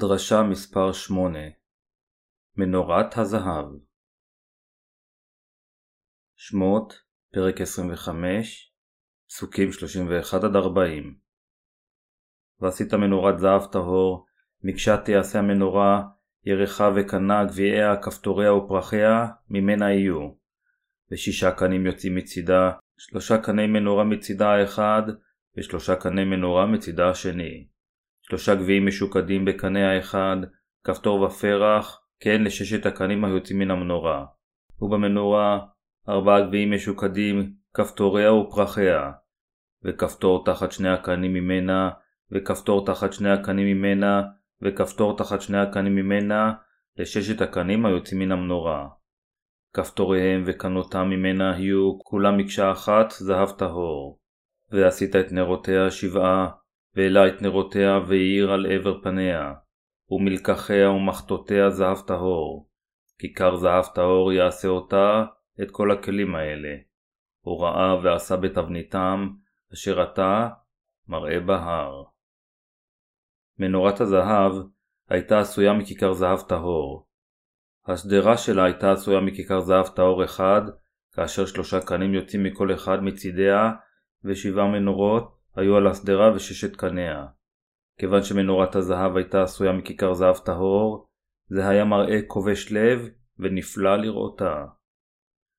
דרשה מספר 8 מנורת הזהב שמות, פרק 25, פסוקים 31-40 ועשית מנורת זהב טהור, מקשה תיעשה המנורה, ירחה וקנה, גביעיה, כפתוריה ופרחיה, ממנה יהיו. ושישה קנים יוצאים מצידה, שלושה קני מנורה מצידה האחד, ושלושה קני מנורה מצידה השני. שלושה גביעים משוקדים בקנה האחד, כפתור ופרח, כן לששת הקנים היוצאים מן המנורה. ובמנורה ארבעה גביעים משוקדים, כפתוריה ופרחיה, וכפתור תחת שני הקנים ממנה, וכפתור תחת שני הקנים ממנה, וכפתור תחת שני הקנים ממנה, לששת הקנים היוצאים מן המנורה. כפתוריהם וקנותם ממנה היו כולם מקשה אחת זהב טהור. ועשית את נרותיה שבעה, והעלה את נרותיה והאיר על עבר פניה, ומלקחיה ומחטותיה זהב טהור. כיכר זהב טהור יעשה אותה את כל הכלים האלה. הוא ראה ועשה בתבניתם, אשר אתה מראה בהר. מנורת הזהב הייתה עשויה מכיכר זהב טהור. השדרה שלה הייתה עשויה מכיכר זהב טהור אחד, כאשר שלושה קנים יוצאים מכל אחד מצידיה, ושבעה מנורות היו על השדרה וששת קניה. כיוון שמנורת הזהב הייתה עשויה מכיכר זהב טהור, זה היה מראה כובש לב ונפלא לראותה.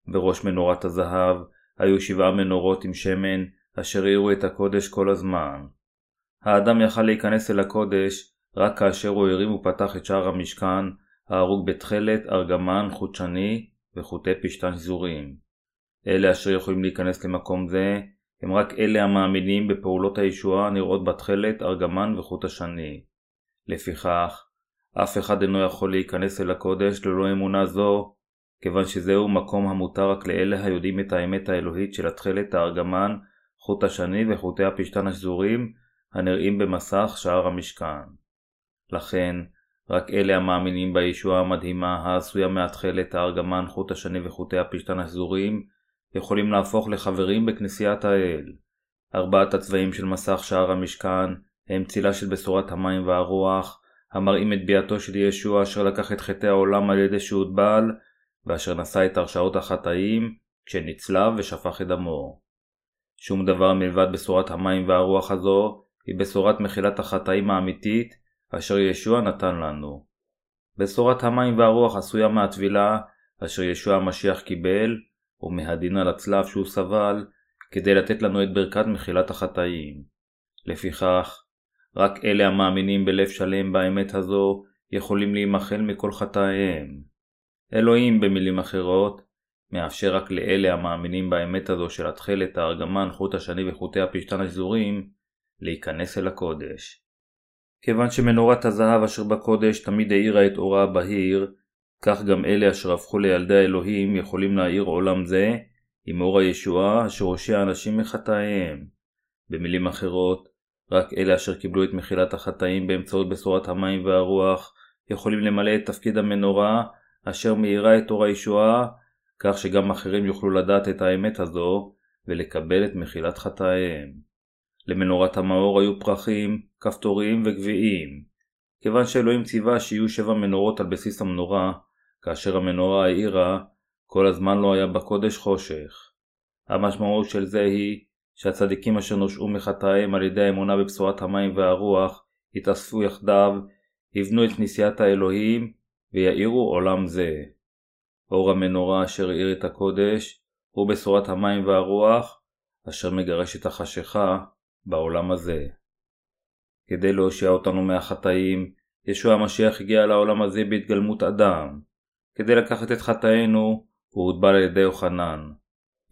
בראש מנורת הזהב היו שבעה מנורות עם שמן, אשר האירו את הקודש כל הזמן. האדם יכל להיכנס אל הקודש רק כאשר הוא הרים ופתח את שער המשכן, ההרוג בתכלת, ארגמן, חוט שני וחוטי פשתן שזורים. אלה אשר יכולים להיכנס למקום זה הם רק אלה המאמינים בפעולות הישועה הנראות בתכלת, ארגמן וחוט השני. לפיכך, אף אחד אינו יכול להיכנס אל הקודש ללא אמונה זו, כיוון שזהו מקום המותר רק לאלה היודעים את האמת האלוהית של התכלת, הארגמן, חוט השני וחוטי הפשתן השזורים, הנראים במסך שער המשכן. לכן, רק אלה המאמינים בישועה המדהימה העשויה מהתכלת, הארגמן, חוט השני וחוטי הפשתן השזורים, יכולים להפוך לחברים בכנסיית האל. ארבעת הצבעים של מסך שער המשכן הם צילה של בשורת המים והרוח, המראים את ביאתו של ישוע אשר לקח את חטאי העולם על ידי שהוטבל, ואשר נשא את הרשעות החטאים, כשנצלב ושפך את דמו. שום דבר מלבד בשורת המים והרוח הזו, היא בשורת מחילת החטאים האמיתית, אשר ישוע נתן לנו. בשורת המים והרוח עשויה מהטבילה, אשר ישוע המשיח קיבל, ומהדין על הצלב שהוא סבל, כדי לתת לנו את ברכת מחילת החטאים. לפיכך, רק אלה המאמינים בלב שלם באמת הזו, יכולים להימחל מכל חטאיהם. אלוהים, במילים אחרות, מאפשר רק לאלה המאמינים באמת הזו של התכלת, הארגמן, חוט השני וחוטי הפשתן השזורים, להיכנס אל הקודש. כיוון שמנורת הזהב אשר בקודש תמיד האירה את אורה הבהיר, כך גם אלה אשר הפכו לילדי האלוהים יכולים להאיר עולם זה עם אור הישועה אשר הושיע אנשים מחטאיהם. במילים אחרות, רק אלה אשר קיבלו את מחילת החטאים באמצעות בשורת המים והרוח יכולים למלא את תפקיד המנורה אשר מאירה את אור הישועה, כך שגם אחרים יוכלו לדעת את האמת הזו ולקבל את מחילת חטאיהם. למנורת המאור היו פרחים, כפתורים וגביעים. כיוון שאלוהים ציווה שיהיו שבע מנורות על בסיס המנורה, כאשר המנורה האירה, כל הזמן לא היה בקודש חושך. המשמעות של זה היא שהצדיקים אשר נושעו מחטאיהם על ידי האמונה בבשורת המים והרוח, יתאספו יחדיו, יבנו את כנסיית האלוהים, ויאירו עולם זה. אור המנורה אשר האיר את הקודש, הוא בשורת המים והרוח, אשר מגרש את החשיכה בעולם הזה. כדי להושיע אותנו מהחטאים, ישוע המשיח הגיע לעולם הזה בהתגלמות אדם. כדי לקחת את חטאינו, הוא הוטבל על ידי יוחנן,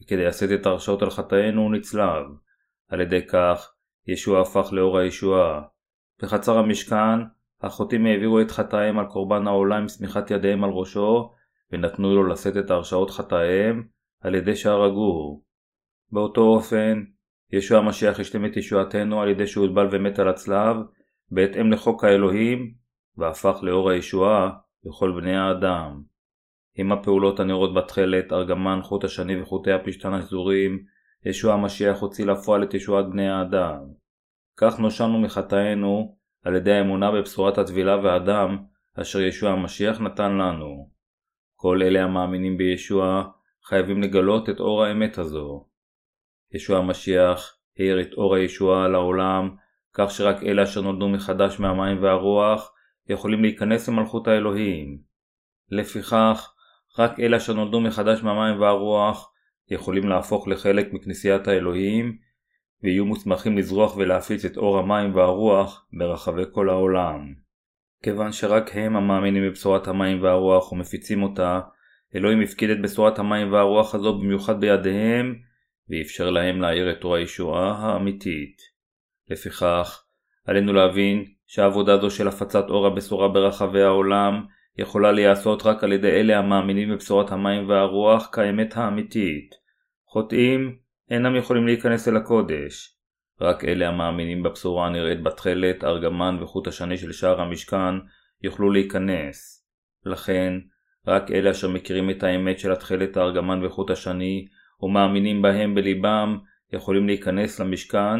וכדי לשאת את הרשעות על חטאינו הוא נצלב. על ידי כך, ישוע הפך לאור הישועה. בחצר המשכן, החוטאים העבירו את חטאיהם על קורבן העולה עם שמיכת ידיהם על ראשו, ונתנו לו לשאת את הרשעות חטאיהם על ידי שער הגור. באותו אופן, ישוע המשיח השלים את ישועתנו על ידי שהוטבל ומת על הצלב, בהתאם לחוק האלוהים, והפך לאור הישועה לכל בני האדם. עם הפעולות הנראות בתכלת, ארגמן, חוט השני וחוטי הפשתן השזורים, ישוע המשיח הוציא לפועל את ישועת בני האדם. כך נושענו מחטאינו, על ידי האמונה בבשורת הטבילה והדם אשר ישוע המשיח נתן לנו. כל אלה המאמינים בישוע חייבים לגלות את אור האמת הזו. ישוע המשיח האיר את אור הישועה לעולם, כך שרק אלה אשר נולדו מחדש מהמים והרוח יכולים להיכנס למלכות האלוהים. לפיכך, רק אלה אשר נולדו מחדש מהמים והרוח יכולים להפוך לחלק מכנסיית האלוהים, ויהיו מוסמכים לזרוח ולהפיץ את אור המים והרוח ברחבי כל העולם. כיוון שרק הם המאמינים בבשורת המים והרוח ומפיצים אותה, אלוהים הפקיד את בשורת המים והרוח הזו במיוחד בידיהם, ואפשר להם להאיר את אור הישועה האמיתית. לפיכך, עלינו להבין שהעבודה זו של הפצת אור הבשורה ברחבי העולם יכולה להיעשות רק על ידי אלה המאמינים בבשורת המים והרוח כאמת האמיתית. חוטאים אינם יכולים להיכנס אל הקודש. רק אלה המאמינים בבשורה הנראית בתכלת, ארגמן וחוט השני של שער המשכן יוכלו להיכנס. לכן, רק אלה אשר מכירים את האמת של התכלת, הארגמן וחוט השני, ומאמינים בהם בליבם, יכולים להיכנס למשכן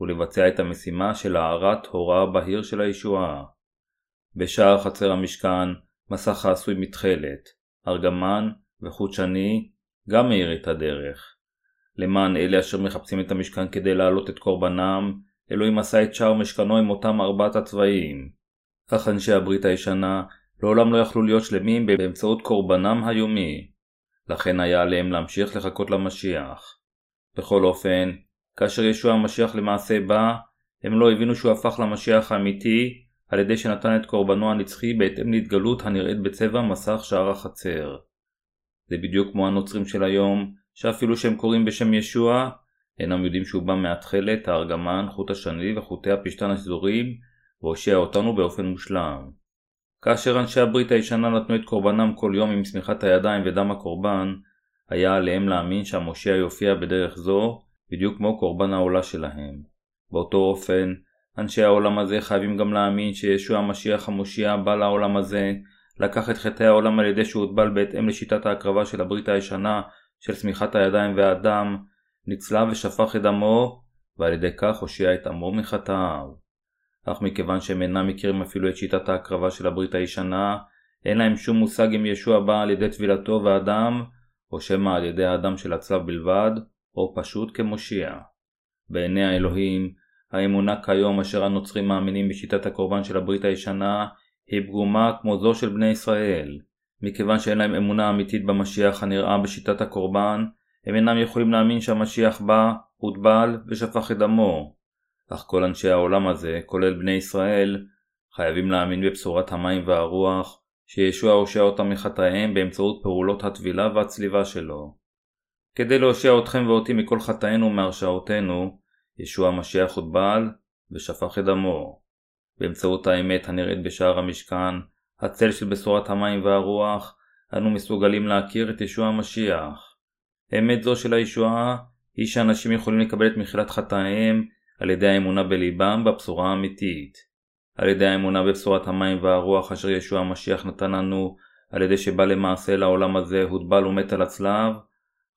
ולבצע את המשימה של הארת הוראה בהיר של הישועה. בשער חצר המשכן, מסך העשוי מתכלת, ארגמן וחוט שני גם מאיר את הדרך. למען אלה אשר מחפשים את המשכן כדי להעלות את קורבנם, אלוהים עשה את שער משכנו עם אותם ארבעת הצבעים. כך אנשי הברית הישנה לעולם לא יכלו להיות שלמים באמצעות קורבנם היומי. לכן היה עליהם להמשיך לחכות למשיח. בכל אופן, כאשר ישוע המשיח למעשה בא, הם לא הבינו שהוא הפך למשיח האמיתי על ידי שנתן את קורבנו הנצחי בהתאם להתגלות הנראית בצבע מסך שער החצר. זה בדיוק כמו הנוצרים של היום, שאפילו שהם קוראים בשם ישוע, אינם יודעים שהוא בא מהתכלת, הארגמן, חוט השני וחוטי הפשתן השזורים, והושיע אותנו באופן מושלם. כאשר אנשי הברית הישנה נתנו את קורבנם כל יום עם שמיכת הידיים ודם הקורבן, היה עליהם להאמין שהמושיע יופיע בדרך זו, בדיוק כמו קורבן העולה שלהם. באותו אופן, אנשי העולם הזה חייבים גם להאמין שישוע המשיח המושיע בא לעולם הזה, לקח את חטאי העולם על ידי שהוטבל בהתאם לשיטת ההקרבה של הברית הישנה של שמיכת הידיים והדם, נצלב ושפך את דמו, ועל ידי כך הושיע את עמו מחטאיו. אך מכיוון שהם אינם מכירים אפילו את שיטת ההקרבה של הברית הישנה, אין להם שום מושג אם ישוע בא על ידי טבילתו והדם, או שמא על ידי האדם של הצלב בלבד, או פשוט כמושיע. בעיני האלוהים, האמונה כיום אשר הנוצרים מאמינים בשיטת הקורבן של הברית הישנה, היא פגומה כמו זו של בני ישראל. מכיוון שאין להם אמונה אמיתית במשיח הנראה בשיטת הקורבן, הם אינם יכולים להאמין שהמשיח בא, הוטבל ושפך את דמו. אך כל אנשי העולם הזה, כולל בני ישראל, חייבים להאמין בבשורת המים והרוח, שישוע הושע אותם מחטאיהם באמצעות פעולות הטבילה והצליבה שלו. כדי להושע אתכם ואותי מכל חטאינו ומהרשעותינו, ישוע המשיח הוטבל ושפך את דמו. באמצעות האמת הנראית בשער המשכן, הצל של בשורת המים והרוח, אנו מסוגלים להכיר את ישוע המשיח. אמת זו של הישועה היא שאנשים יכולים לקבל את מחילת חטאיהם על ידי האמונה בליבם בבשורה האמיתית. על ידי האמונה בבשורת המים והרוח אשר ישוע המשיח נתן לנו, על ידי שבא למעשה לעולם הזה, הוטבל ומת על הצלב,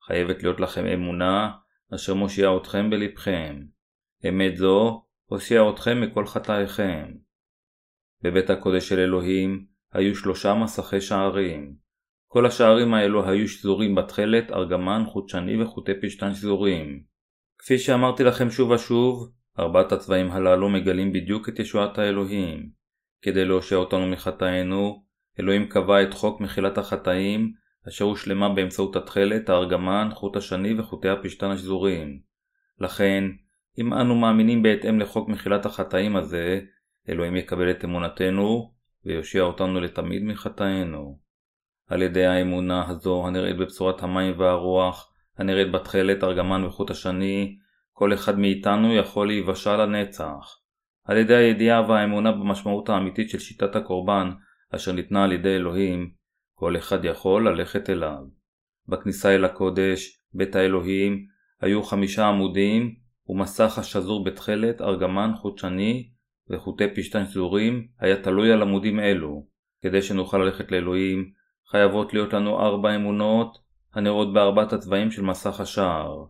חייבת להיות לכם אמונה, אשר מושיעה אתכם בלבכם. אמת זו, הושיעה אתכם מכל חטאיכם. בבית הקודש של אלוהים, היו שלושה מסכי שערים. כל השערים האלו היו שזורים בתכלת, ארגמן, חוט שני וחוטי פשתן שזורים. כפי שאמרתי לכם שוב ושוב, ארבעת הצבעים הללו מגלים בדיוק את ישועת האלוהים. כדי להושע אותנו מחטאינו, אלוהים קבע את חוק מחילת החטאים, אשר הושלמה באמצעות התכלת, הארגמן, חוט השני וחוטי הפשתן השזורים. לכן, אם אנו מאמינים בהתאם לחוק מחילת החטאים הזה, אלוהים יקבל את אמונתנו, ויושיע אותנו לתמיד מחטאינו. על ידי האמונה הזו הנראית בבשורת המים והרוח, הנראית בתכלת, ארגמן וחוט השני, כל אחד מאיתנו יכול להיוושע לנצח. על ידי הידיעה והאמונה במשמעות האמיתית של שיטת הקורבן, אשר ניתנה על ידי אלוהים, כל אחד יכול ללכת אליו. בכניסה אל הקודש, בית האלוהים, היו חמישה עמודים, ומסך השזור בתכלת, ארגמן, חוט שני, וחוטי פשתן שזורים היה תלוי על עמודים אלו. כדי שנוכל ללכת לאלוהים, חייבות להיות לנו ארבע אמונות הנראות בארבעת הצבעים של מסך השער.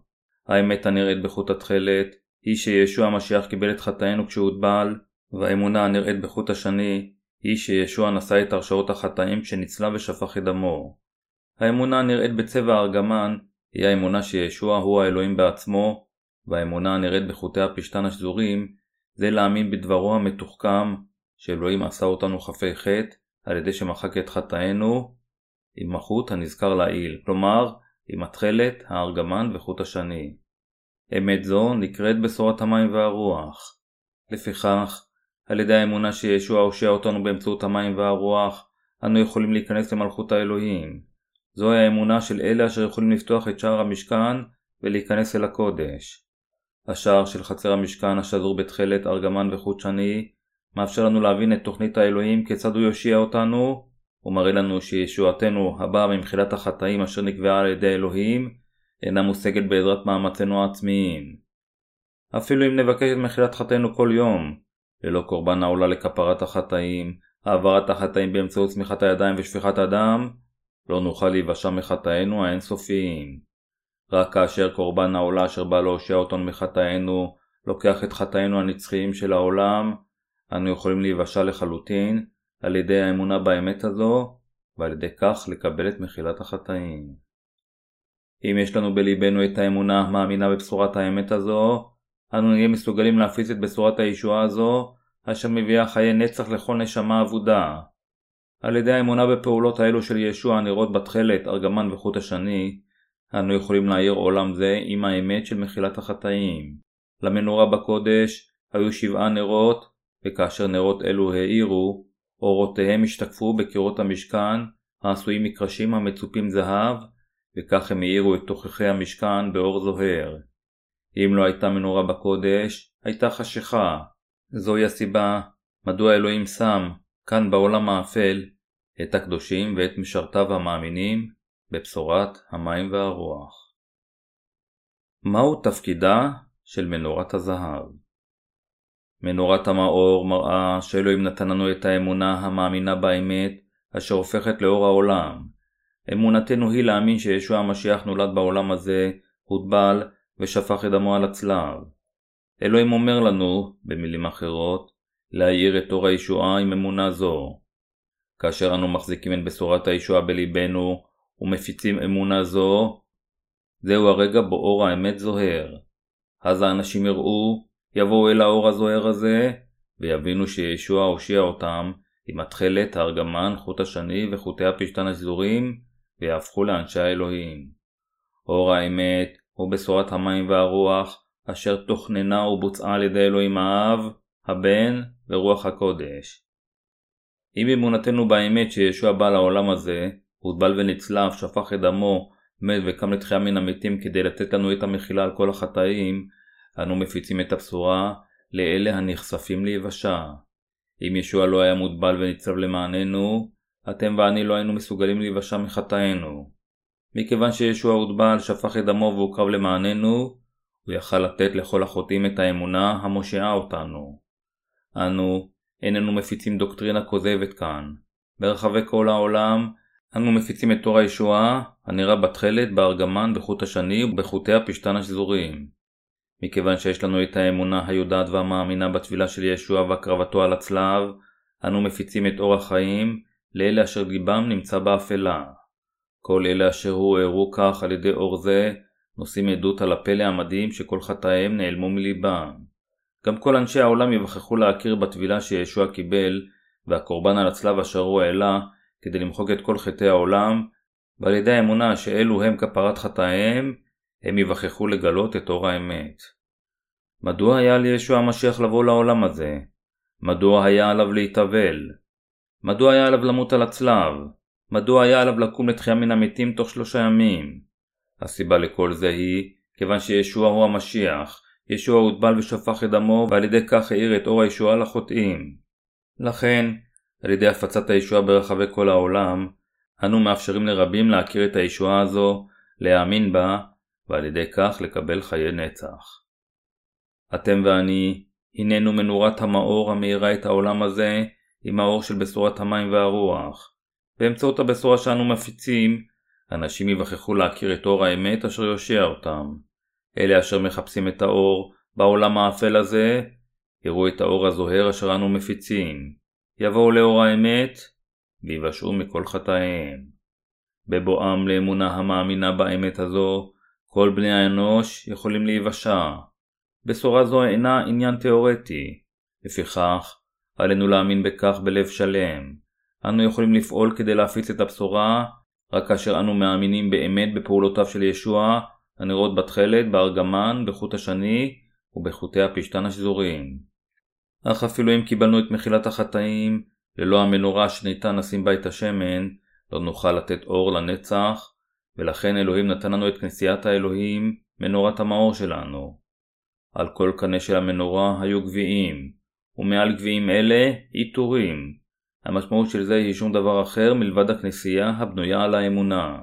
האמת הנראית בחוט התכלת היא שישוע המשיח קיבל את חטאינו כשהוטבל והאמונה הנראית בחוט השני היא שישוע נשא את הרשעות החטאים כשנצלה ושפך את דמו. האמונה הנראית בצבע הארגמן היא האמונה שישוע הוא האלוהים בעצמו, והאמונה הנראית בחוטי הפשתן השזורים זה להאמין בדברו המתוחכם שאלוהים עשה אותנו חפי חטא על ידי שמחק את חטאינו עם החוט הנזכר לעיל, כלומר עם התכלת, הארגמן וחוט השני. אמת זו נקראת בשורת המים והרוח. לפיכך, על ידי האמונה שישוע הושע אותנו באמצעות המים והרוח, אנו יכולים להיכנס למלכות האלוהים. זוהי האמונה של אלה אשר יכולים לפתוח את שער המשכן ולהיכנס אל הקודש. השער של חצר המשכן השזור בתכלת, ארגמן וחוט שני, מאפשר לנו להבין את תוכנית האלוהים כיצד הוא יושיע אותנו, ומראה לנו שישועתנו הבאה ממחילת החטאים אשר נקבעה על ידי אלוהים, אינה מושגת בעזרת מאמצינו העצמיים. אפילו אם נבקש את מחילת חטאינו כל יום, ללא קורבן העולה לכפרת החטאים, העברת החטאים באמצעות צמיחת הידיים ושפיכת הדם, לא נוכל להיוושע מחטאינו האינסופיים. רק כאשר קורבן העולה אשר בא להושע אותנו מחטאינו, לוקח את חטאינו הנצחיים של העולם, אנו יכולים להיוושע לחלוטין על ידי האמונה באמת הזו, ועל ידי כך לקבל את מחילת החטאים. אם יש לנו בליבנו את האמונה המאמינה בבשורת האמת הזו, אנו נהיה מסוגלים להפיץ את בשורת הישועה הזו, אשר מביאה חיי נצח לכל נשמה אבודה. על ידי האמונה בפעולות האלו של ישוע הנראות בתכלת, ארגמן וחוט השני, אנו יכולים להאיר עולם זה עם האמת של מחילת החטאים. למנורה בקודש היו שבעה נרות, וכאשר נרות אלו האירו, אורותיהם השתקפו בקירות המשכן, העשויים מקרשים המצופים זהב, וכך הם האירו את תוככי המשכן באור זוהר. אם לא הייתה מנורה בקודש, הייתה חשיכה. זוהי הסיבה מדוע אלוהים שם, כאן בעולם האפל, את הקדושים ואת משרתיו המאמינים בבשורת המים והרוח. מהו תפקידה של מנורת הזהב? מנורת המאור מראה שאלוהים נתן לנו את האמונה המאמינה באמת, אשר הופכת לאור העולם. אמונתנו היא להאמין שישוע המשיח נולד בעולם הזה, הוטבל ושפך את דמו על הצלב. אלוהים אומר לנו, במילים אחרות, להאיר את אור הישועה עם אמונה זו. כאשר אנו מחזיקים את בשורת הישועה בליבנו ומפיצים אמונה זו, זהו הרגע בו אור האמת זוהר. אז האנשים יראו, יבואו אל האור הזוהר הזה, ויבינו שישוע הושיע אותם עם התכלת, הארגמן, חוט השני וחוטי הפשתן השזורים, ויהפכו לאנשי האלוהים. אור האמת הוא בשורת המים והרוח, אשר תוכננה ובוצעה על ידי אלוהים האב, הבן ורוח הקודש. אם אמונתנו באמת שישוע בא לעולם הזה, הוטבל ונצלב, שפך את דמו, מת וקם לתחייה מן המתים כדי לתת לנו את המחילה על כל החטאים, אנו מפיצים את הבשורה לאלה הנחשפים ליבשה. אם ישוע לא היה מוטבל ונצלב למעננו, אתם ואני לא היינו מסוגלים להיוושע מחטאינו. מכיוון שישוע הוטבל, שפך את דמו והוקרב למעננו, הוא יכל לתת לכל החוטאים את האמונה המושיעה אותנו. אנו איננו מפיצים דוקטרינה כוזבת כאן. ברחבי כל העולם אנו מפיצים את תור הישועה הנראה בתכלת, בארגמן, בחוט השני ובחוטי הפשתן השזורים. מכיוון שיש לנו את האמונה היודעת והמאמינה בתפילה של ישוע והקרבתו על הצלב, אנו מפיצים את אור החיים לאלה אשר ליבם נמצא באפלה. כל אלה אשר הוארו כך על ידי אור זה, נושאים עדות על הפלא המדהים שכל חטאיהם נעלמו מליבם. גם כל אנשי העולם יווכחו להכיר בטבילה שישוע קיבל, והקורבן על הצלב אשר הוא העלה, כדי למחוק את כל חטאי העולם, ועל ידי האמונה שאלו הם כפרת חטאיהם, הם יווכחו לגלות את אור האמת. מדוע היה לישוע המשיח לבוא לעולם הזה? מדוע היה עליו להתאבל? מדוע היה עליו למות על הצלב? מדוע היה עליו לקום לתחייה מן המתים תוך שלושה ימים? הסיבה לכל זה היא, כיוון שישוע הוא המשיח, ישוע הוטבל ושפך את דמו, ועל ידי כך האיר את אור הישועה לחוטאים. לכן, על ידי הפצת הישועה ברחבי כל העולם, אנו מאפשרים לרבים להכיר את הישועה הזו, להאמין בה, ועל ידי כך לקבל חיי נצח. אתם ואני, הננו מנורת המאור המאירה את העולם הזה עם האור של בשורת המים והרוח. באמצעות הבשורה שאנו מפיצים, אנשים יווכחו להכיר את אור האמת אשר יושיע אותם. אלה אשר מחפשים את האור בעולם האפל הזה, יראו את האור הזוהר אשר אנו מפיצים, יבואו לאור האמת, ויבשעו מכל חטאיהם. בבואם לאמונה המאמינה באמת הזו, כל בני האנוש יכולים להיוושע. בשורה זו אינה עניין תאורטי, לפיכך, עלינו להאמין בכך בלב שלם. אנו יכולים לפעול כדי להפיץ את הבשורה, רק כאשר אנו מאמינים באמת בפעולותיו של ישוע, הנראות בתכלת, בארגמן, בחוט השני ובחוטי הפשתן השזורים. אך אפילו אם קיבלנו את מחילת החטאים, ללא המנורה שניתן לשים בה את השמן, לא נוכל לתת אור לנצח, ולכן אלוהים נתן לנו את כנסיית האלוהים, מנורת המאור שלנו. על כל קנה של המנורה היו גביעים, ומעל גביעים אלה עיטורים. המשמעות של זה היא שום דבר אחר מלבד הכנסייה הבנויה על האמונה.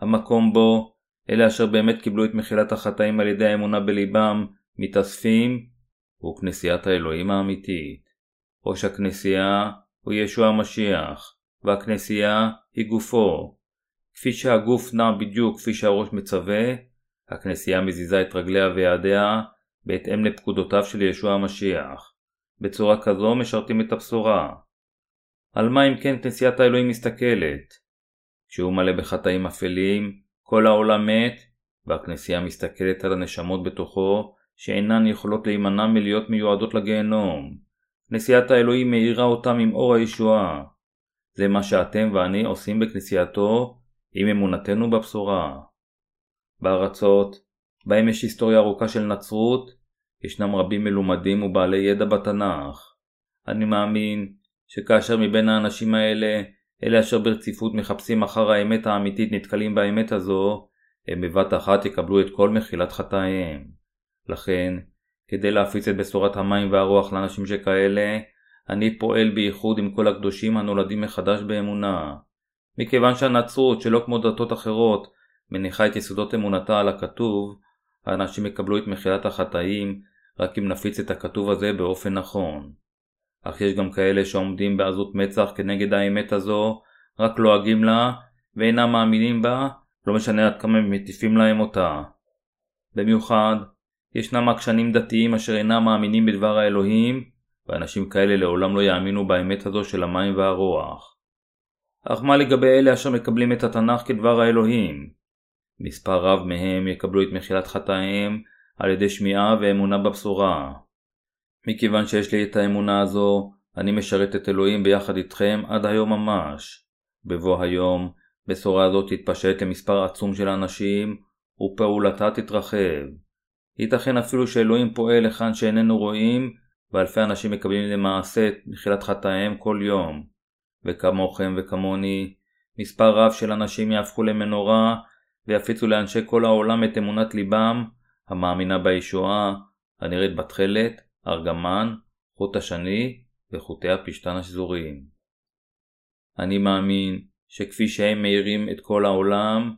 המקום בו אלה אשר באמת קיבלו את מחילת החטאים על ידי האמונה בליבם, מתאספים, הוא כנסיית האלוהים האמיתית. ראש הכנסייה הוא ישוע המשיח, והכנסייה היא גופו. כפי שהגוף נע בדיוק כפי שהראש מצווה, הכנסייה מזיזה את רגליה ויעדיה בהתאם לפקודותיו של ישוע המשיח. בצורה כזו משרתים את הבשורה. על מה אם כן כנסיית האלוהים מסתכלת? כשהוא מלא בחטאים אפלים, כל העולם מת, והכנסייה מסתכלת על הנשמות בתוכו, שאינן יכולות להימנע מלהיות מיועדות לגיהנום. כנסיית האלוהים מאירה אותם עם אור הישועה. זה מה שאתם ואני עושים בכנסייתו עם אמונתנו בבשורה. בארצות, בהם יש היסטוריה ארוכה של נצרות, ישנם רבים מלומדים ובעלי ידע בתנ"ך. אני מאמין שכאשר מבין האנשים האלה, אלה אשר ברציפות מחפשים אחר האמת האמיתית נתקלים באמת הזו, הם בבת אחת יקבלו את כל מחילת חטאיהם. לכן, כדי להפיץ את בשורת המים והרוח לאנשים שכאלה, אני פועל בייחוד עם כל הקדושים הנולדים מחדש באמונה. מכיוון שהנצרות, שלא כמו דתות אחרות, מניחה את יסודות אמונתה על הכתוב, האנשים יקבלו את מחילת החטאים רק אם נפיץ את הכתוב הזה באופן נכון. אך יש גם כאלה שעומדים בעזות מצח כנגד האמת הזו, רק לועגים לה, ואינם מאמינים בה, לא משנה עד כמה הם מטיפים להם אותה. במיוחד, ישנם עקשנים דתיים אשר אינם מאמינים בדבר האלוהים, ואנשים כאלה לעולם לא יאמינו באמת הזו של המים והרוח. אך מה לגבי אלה אשר מקבלים את התנ"ך כדבר האלוהים? מספר רב מהם יקבלו את מחילת חטאיהם על ידי שמיעה ואמונה בבשורה. מכיוון שיש לי את האמונה הזו, אני משרת את אלוהים ביחד איתכם עד היום ממש. בבוא היום, בשורה הזאת תתפשט למספר עצום של אנשים, ופעולתה תתרחב. ייתכן אפילו שאלוהים פועל היכן שאיננו רואים, ואלפי אנשים מקבלים למעשה את מחילת חטאיהם כל יום. וכמוכם וכמוני, מספר רב של אנשים יהפכו למנורה, ויפיצו לאנשי כל העולם את אמונת ליבם, המאמינה בישועה, הנראית בתכלת, ארגמן, חוט השני וחוטי הפשתן השזוריים. אני מאמין שכפי שהם מאירים את כל העולם,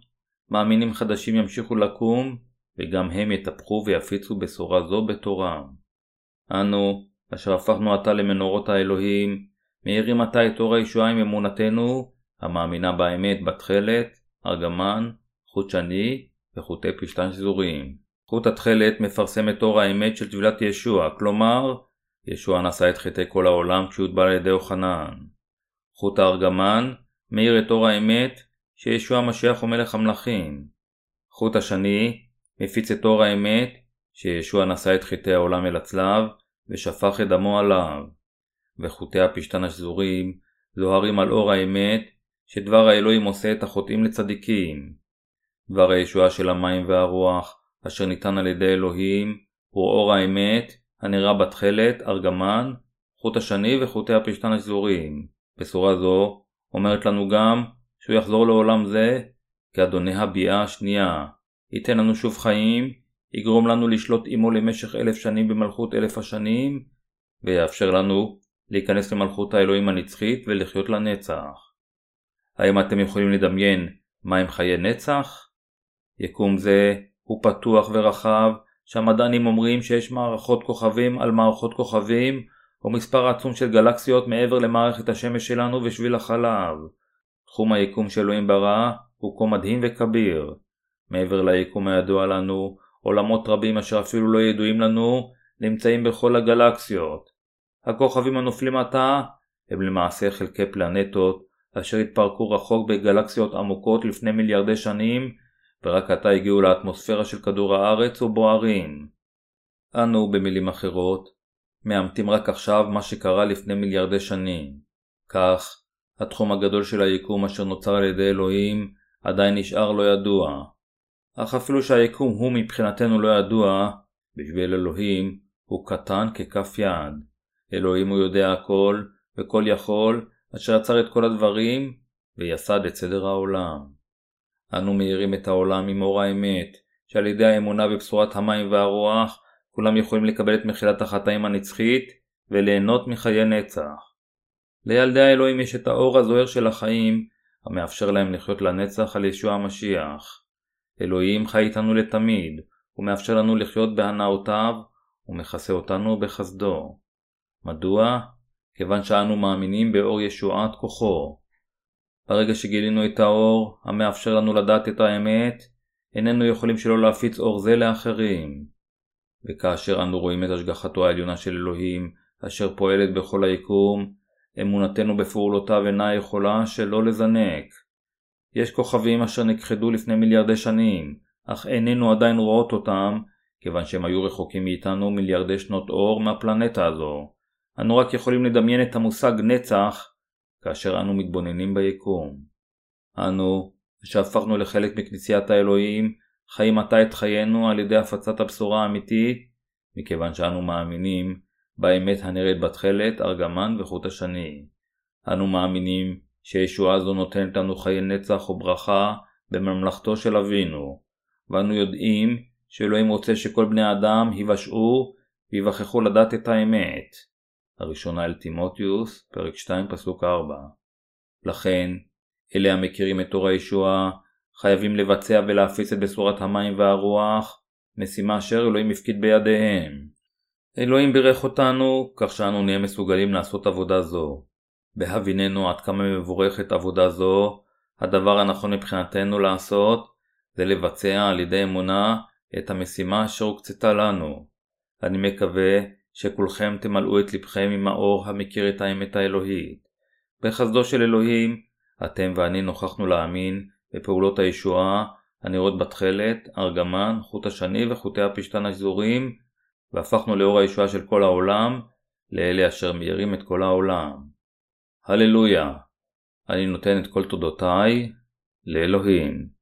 מאמינים חדשים ימשיכו לקום, וגם הם יטפחו ויפיצו בשורה זו בתורם. אנו, אשר הפכנו עתה למנורות האלוהים, מאירים עתה את אור הישועה עם אמונתנו, המאמינה באמת בתכלת, ארגמן, חוט שני וחוטי פשתן שזוריים. חוט התכלת מפרסם את אור האמת של טבילת ישוע, כלומר, ישוע נשא את חטאי כל העולם כשהוטבע על ידי יוחנן. חוט הארגמן מאיר את אור האמת שישוע המשיח הוא מלך המלכים. חוט השני מפיץ את אור האמת שישוע נשא את חטאי העולם אל הצלב ושפך את דמו עליו. וחוטי הפשתן השזורים זוהרים על אור האמת שדבר האלוהים עושה את החוטאים לצדיקים. דבר הישועה של המים והרוח אשר ניתן על ידי אלוהים, הוא אור האמת, הנראה בתכלת, ארגמן, חוט השני וחוטי הפשתן השזוריים. בשורה זו אומרת לנו גם שהוא יחזור לעולם זה כאדוני הביאה השנייה, ייתן לנו שוב חיים, יגרום לנו לשלוט עמו למשך אלף שנים במלכות אלף השנים, ויאפשר לנו להיכנס למלכות האלוהים הנצחית ולחיות לנצח. האם אתם יכולים לדמיין מהם חיי נצח? יקום זה הוא פתוח ורחב, שהמדענים אומרים שיש מערכות כוכבים על מערכות כוכבים, או מספר עצום של גלקסיות מעבר למערכת השמש שלנו ושביל החלב. תחום היקום שאלוהים ברא הוא כה מדהים וכביר. מעבר ליקום הידוע לנו, עולמות רבים אשר אפילו לא ידועים לנו, נמצאים בכל הגלקסיות. הכוכבים הנופלים עתה הם למעשה חלקי פלנטות אשר התפרקו רחוק בגלקסיות עמוקות לפני מיליארדי שנים ורק עתה הגיעו לאטמוספירה של כדור הארץ ובוערים. אנו, במילים אחרות, מאמתים רק עכשיו מה שקרה לפני מיליארדי שנים. כך, התחום הגדול של היקום אשר נוצר על ידי אלוהים עדיין נשאר לא ידוע. אך אפילו שהיקום הוא מבחינתנו לא ידוע, בשביל אלוהים הוא קטן ככף יד. אלוהים הוא יודע הכל, וכל יכול, אשר יצר את כל הדברים, ויסד את סדר העולם. אנו מאירים את העולם עם אור האמת, שעל ידי האמונה בבשורת המים והרוח, כולם יכולים לקבל את מחילת החטאים הנצחית, וליהנות מחיי נצח. לילדי האלוהים יש את האור הזוהר של החיים, המאפשר להם לחיות לנצח על ישוע המשיח. אלוהים חי איתנו לתמיד, ומאפשר לנו לחיות בהנאותיו, ומכסה אותנו בחסדו. מדוע? כיוון שאנו מאמינים באור ישועת כוחו. ברגע שגילינו את האור, המאפשר לנו לדעת את האמת, איננו יכולים שלא להפיץ אור זה לאחרים. וכאשר אנו רואים את השגחתו העליונה של אלוהים, אשר פועלת בכל היקום, אמונתנו בפעולותיו אינה יכולה שלא לזנק. יש כוכבים אשר נכחדו לפני מיליארדי שנים, אך איננו עדיין רואות אותם, כיוון שהם היו רחוקים מאיתנו מיליארדי שנות אור מהפלנטה הזו. אנו רק יכולים לדמיין את המושג נצח כאשר אנו מתבוננים ביקום. אנו, שהפכנו לחלק מכנסיית האלוהים, חיים עתה את חיינו על ידי הפצת הבשורה האמיתית, מכיוון שאנו מאמינים באמת הנראית בתכלת, ארגמן וחוט השני. אנו מאמינים שישועה זו נותנת לנו חיי נצח וברכה בממלכתו של אבינו, ואנו יודעים שאלוהים רוצה שכל בני האדם ייוושעו ויווכחו לדעת את האמת. הראשונה אל תימותיוס, פרק 2, פסוק 4. לכן, אלה המכירים את תור הישועה, חייבים לבצע ולהפיץ את בשורת המים והרוח, משימה אשר אלוהים הפקיד בידיהם. אלוהים בירך אותנו, כך שאנו נהיה מסוגלים לעשות עבודה זו. בהביננו עד כמה מבורכת עבודה זו, הדבר הנכון מבחינתנו לעשות, זה לבצע על ידי אמונה את המשימה אשר הוקצתה לנו. אני מקווה שכולכם תמלאו את לבכם עם האור המכיר את האמת האלוהית. בחסדו של אלוהים, אתם ואני נוכחנו להאמין בפעולות הישועה הנראות בתכלת, ארגמן, חוט השני וחוטי הפשתן השזורים, והפכנו לאור הישועה של כל העולם, לאלה אשר מאירים את כל העולם. הללויה! אני נותן את כל תודותיי לאלוהים.